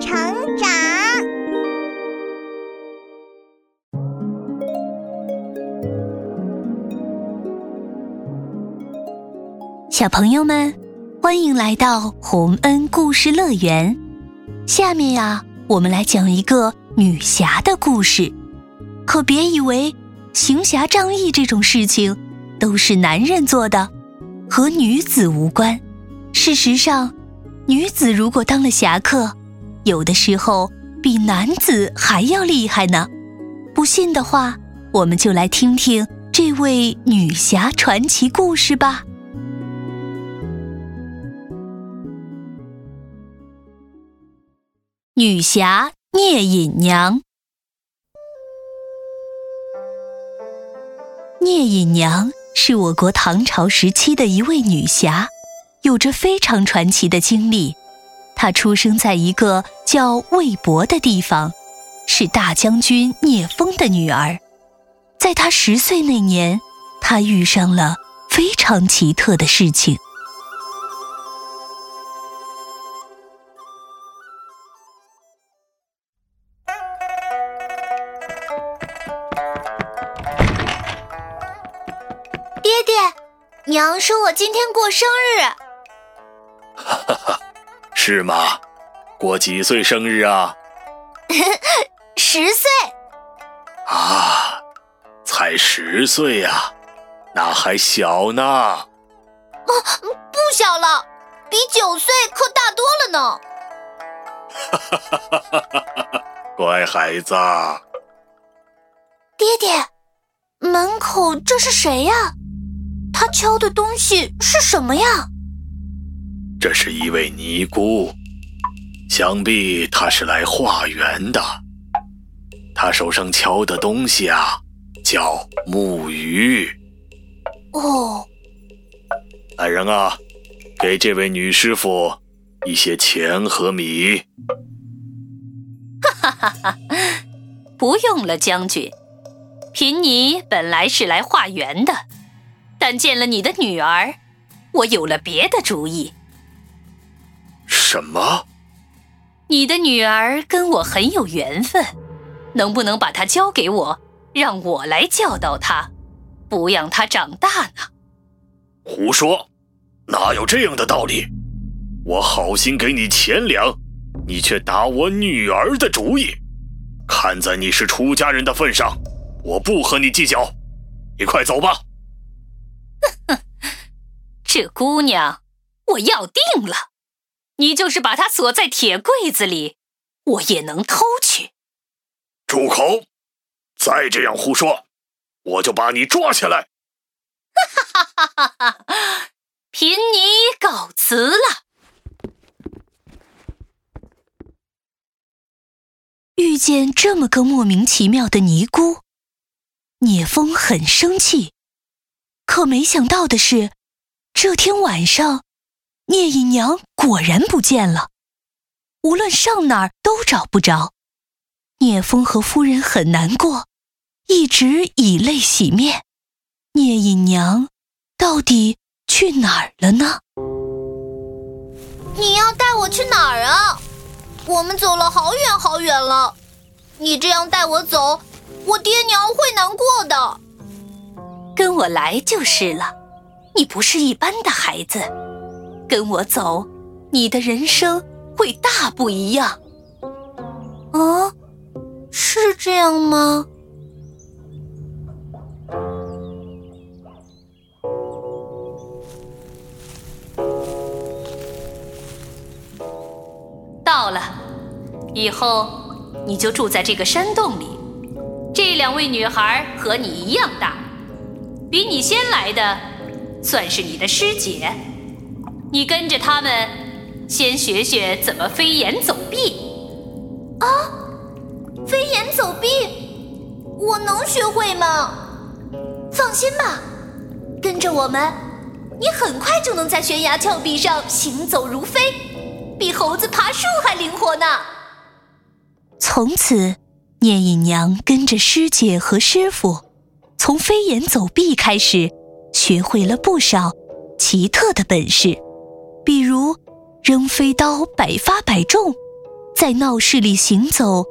成长。小朋友们，欢迎来到洪恩故事乐园。下面呀，我们来讲一个女侠的故事。可别以为行侠仗义这种事情都是男人做的，和女子无关。事实上，女子如果当了侠客，有的时候比男子还要厉害呢。不信的话，我们就来听听这位女侠传奇故事吧。女侠聂隐娘。聂隐娘是我国唐朝时期的一位女侠，有着非常传奇的经历。她出生在一个叫魏博的地方，是大将军聂风的女儿。在她十岁那年，他遇上了非常奇特的事情。爹爹娘说我今天过生日，哈哈哈，是吗？过几岁生日啊？十岁。啊，才十岁呀，那还小呢。啊，不小了，比九岁可大多了呢。哈哈哈哈哈哈！乖孩子。爹爹，门口这是谁呀？他敲的东西是什么呀？这是一位尼姑，想必她是来化缘的。她手上敲的东西啊，叫木鱼。哦，来人啊，给这位女师傅一些钱和米。哈哈哈哈！不用了，将军。贫尼本来是来化缘的。但见了你的女儿，我有了别的主意。什么？你的女儿跟我很有缘分，能不能把她交给我，让我来教导她，不让她长大呢？胡说，哪有这样的道理？我好心给你钱粮，你却打我女儿的主意。看在你是出家人的份上，我不和你计较。你快走吧。哼，这姑娘我要定了，你就是把它锁在铁柜子里，我也能偷去。住口！再这样胡说，我就把你抓起来。哈哈哈哈哈！贫尼告辞了。遇见这么个莫名其妙的尼姑，聂风很生气。可没想到的是，这天晚上，聂隐娘果然不见了。无论上哪儿都找不着。聂风和夫人很难过，一直以泪洗面。聂隐娘到底去哪儿了呢？你要带我去哪儿啊？我们走了好远好远了，你这样带我走，我爹娘会难过的。跟我来就是了，你不是一般的孩子，跟我走，你的人生会大不一样。啊，是这样吗？到了，以后你就住在这个山洞里。这两位女孩和你一样大。比你先来的，算是你的师姐。你跟着他们，先学学怎么飞檐走壁。啊，飞檐走壁，我能学会吗？放心吧，跟着我们，你很快就能在悬崖峭壁上行走如飞，比猴子爬树还灵活呢。从此，聂隐娘跟着师姐和师傅。从飞檐走壁开始，学会了不少奇特的本事，比如扔飞刀百发百中，在闹市里行走，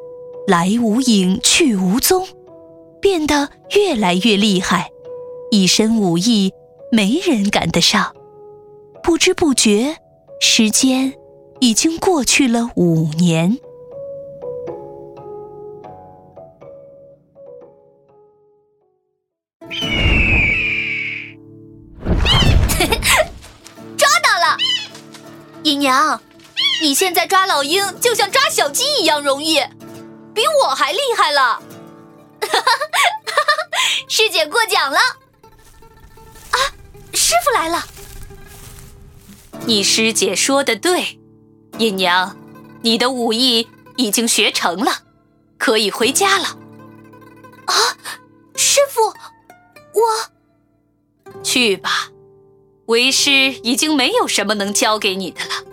来无影去无踪，变得越来越厉害，一身武艺没人赶得上。不知不觉，时间已经过去了五年。娘，你现在抓老鹰就像抓小鸡一样容易，比我还厉害了。师姐过奖了。啊，师傅来了。你师姐说的对，尹娘，你的武艺已经学成了，可以回家了。啊，师傅，我去吧。为师已经没有什么能教给你的了，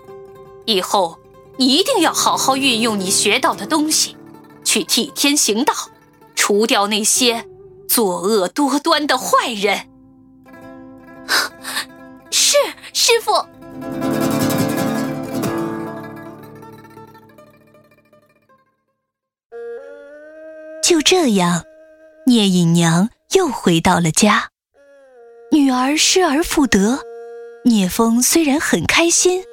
以后你一定要好好运用你学到的东西，去替天行道，除掉那些作恶多端的坏人。是师傅。就这样，聂隐娘又回到了家。女儿失而复得，聂风虽然很开心，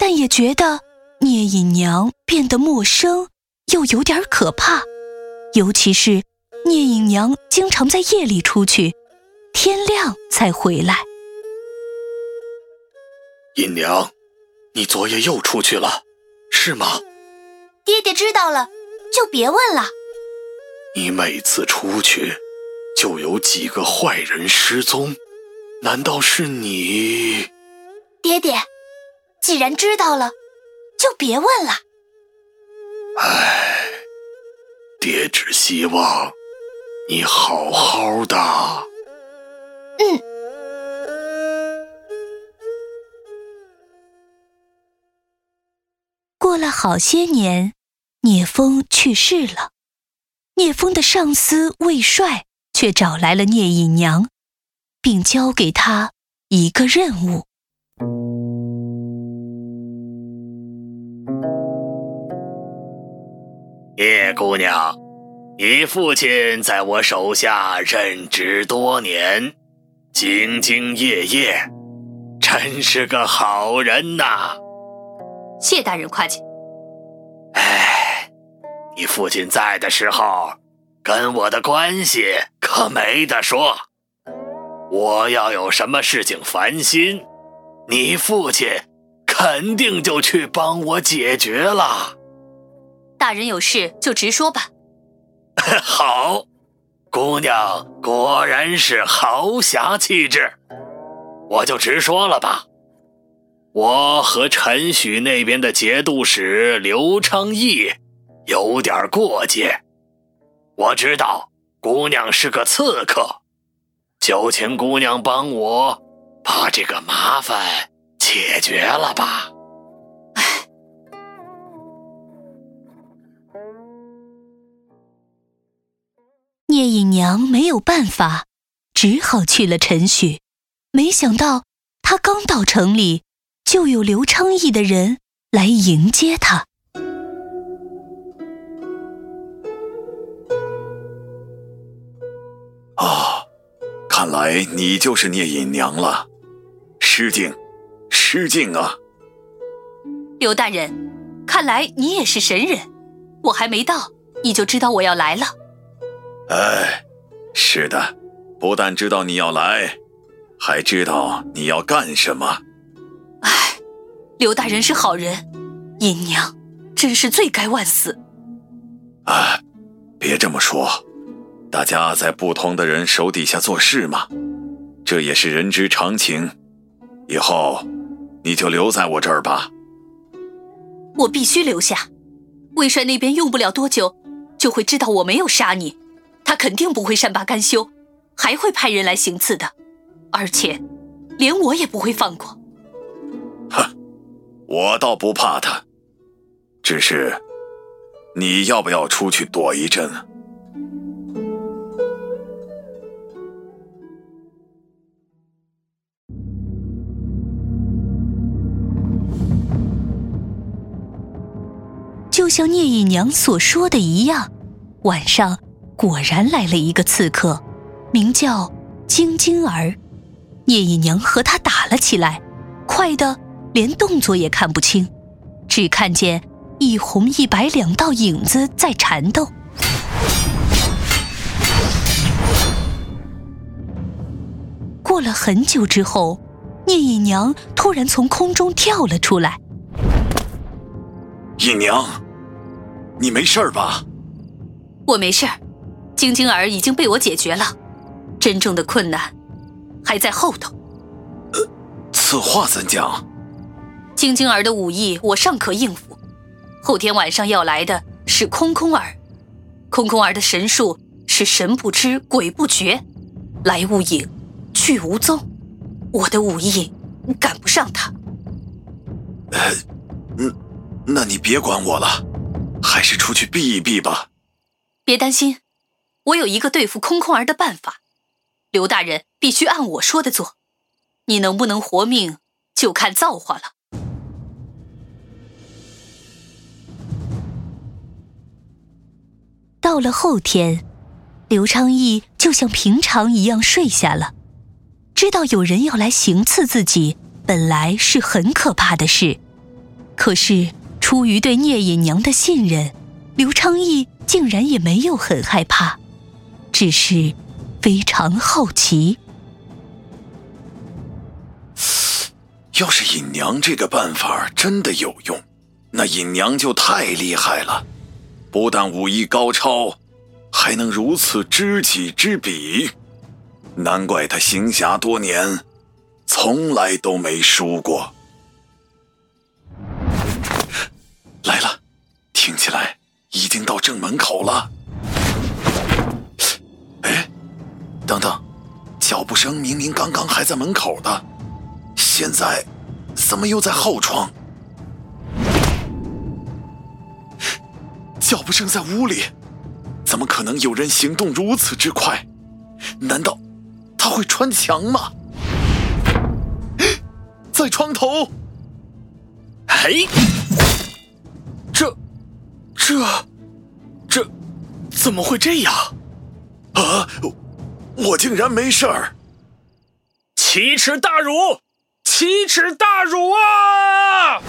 但也觉得聂隐娘变得陌生，又有点可怕。尤其是聂隐娘经常在夜里出去，天亮才回来。隐娘，你昨夜又出去了，是吗？爹爹知道了，就别问了。你每次出去，就有几个坏人失踪，难道是你？爹爹，既然知道了，就别问了。唉，爹只希望你好好的。嗯。过了好些年，聂风去世了。聂风的上司魏帅却找来了聂隐娘，并交给他一个任务。聂姑娘，你父亲在我手下任职多年，兢兢业业，真是个好人呐！谢大人夸奖。哎你父亲在的时候，跟我的关系可没得说。我要有什么事情烦心，你父亲肯定就去帮我解决了。大人有事就直说吧。好，姑娘果然是豪侠气质，我就直说了吧。我和陈许那边的节度使刘昌义。有点过节，我知道姑娘是个刺客，就请姑娘帮我把这个麻烦解决了吧。娘没有办法，只好去了陈许。没想到他刚到城里，就有刘昌义的人来迎接他。啊。看来你就是聂隐娘了，失敬，失敬啊！刘大人，看来你也是神人，我还没到，你就知道我要来了。哎，是的，不但知道你要来，还知道你要干什么。哎，刘大人是好人，姨娘真是罪该万死。啊，别这么说。大家在不同的人手底下做事嘛，这也是人之常情。以后你就留在我这儿吧。我必须留下。魏帅那边用不了多久，就会知道我没有杀你，他肯定不会善罢甘休，还会派人来行刺的。而且，连我也不会放过。哼，我倒不怕他，只是你要不要出去躲一阵？就像聂隐娘所说的一样，晚上果然来了一个刺客，名叫晶晶儿。聂隐娘和他打了起来，快的连动作也看不清，只看见一红一白两道影子在缠斗。过了很久之后，聂隐娘突然从空中跳了出来。隐娘，你没事吧？我没事儿，晶晶儿已经被我解决了，真正的困难还在后头。呃，此话怎讲？晶晶儿的武艺我尚可应付，后天晚上要来的是空空儿，空空儿的神术是神不知鬼不觉，来无影，去无踪，我的武艺赶不上他。呃，嗯。那你别管我了，还是出去避一避吧。别担心，我有一个对付空空儿的办法。刘大人必须按我说的做，你能不能活命，就看造化了。到了后天，刘昌义就像平常一样睡下了。知道有人要来行刺自己，本来是很可怕的事，可是。出于对聂隐娘的信任，刘昌义竟然也没有很害怕，只是非常好奇。要是隐娘这个办法真的有用，那隐娘就太厉害了，不但武艺高超，还能如此知己知彼，难怪她行侠多年，从来都没输过。来了，听起来已经到正门口了。哎，等等，脚步声明明刚刚还在门口的，现在怎么又在后窗？脚步声在屋里，怎么可能有人行动如此之快？难道他会穿墙吗？在窗头！嘿。这，这，怎么会这样？啊！我竟然没事儿！奇耻大辱！奇耻大辱啊！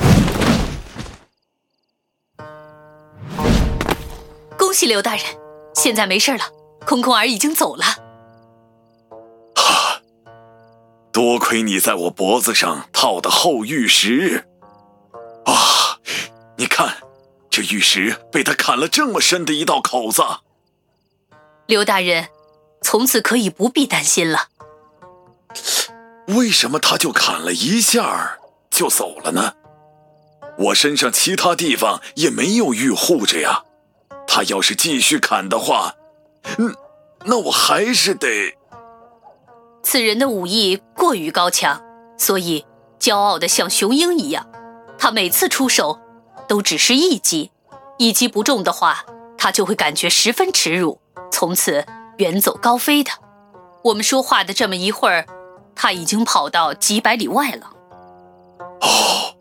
恭喜刘大人，现在没事了，空空儿已经走了。哈！多亏你在我脖子上套的厚玉石啊！你看。这玉石被他砍了这么深的一道口子，刘大人，从此可以不必担心了。为什么他就砍了一下就走了呢？我身上其他地方也没有玉护着呀。他要是继续砍的话，嗯，那我还是得……此人的武艺过于高强，所以骄傲的像雄鹰一样。他每次出手。都只是一击，一击不中的话，他就会感觉十分耻辱，从此远走高飞的。我们说话的这么一会儿，他已经跑到几百里外了。哦，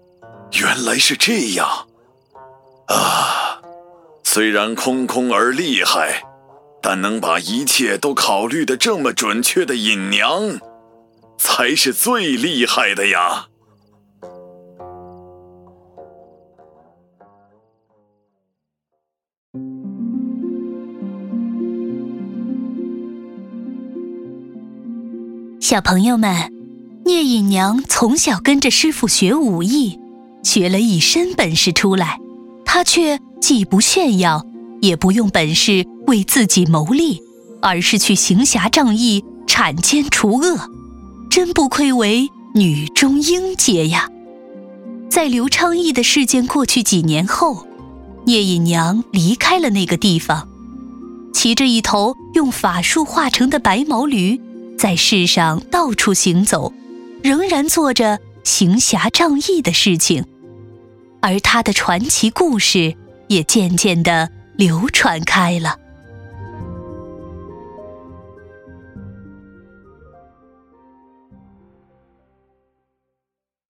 原来是这样啊！虽然空空而厉害，但能把一切都考虑的这么准确的隐娘，才是最厉害的呀。小朋友们，聂隐娘从小跟着师傅学武艺，学了一身本事出来，她却既不炫耀，也不用本事为自己谋利，而是去行侠仗义、铲奸除恶，真不愧为女中英杰呀！在刘昌义的事件过去几年后，聂隐娘离开了那个地方，骑着一头用法术化成的白毛驴。在世上到处行走，仍然做着行侠仗义的事情，而他的传奇故事也渐渐地流传开了。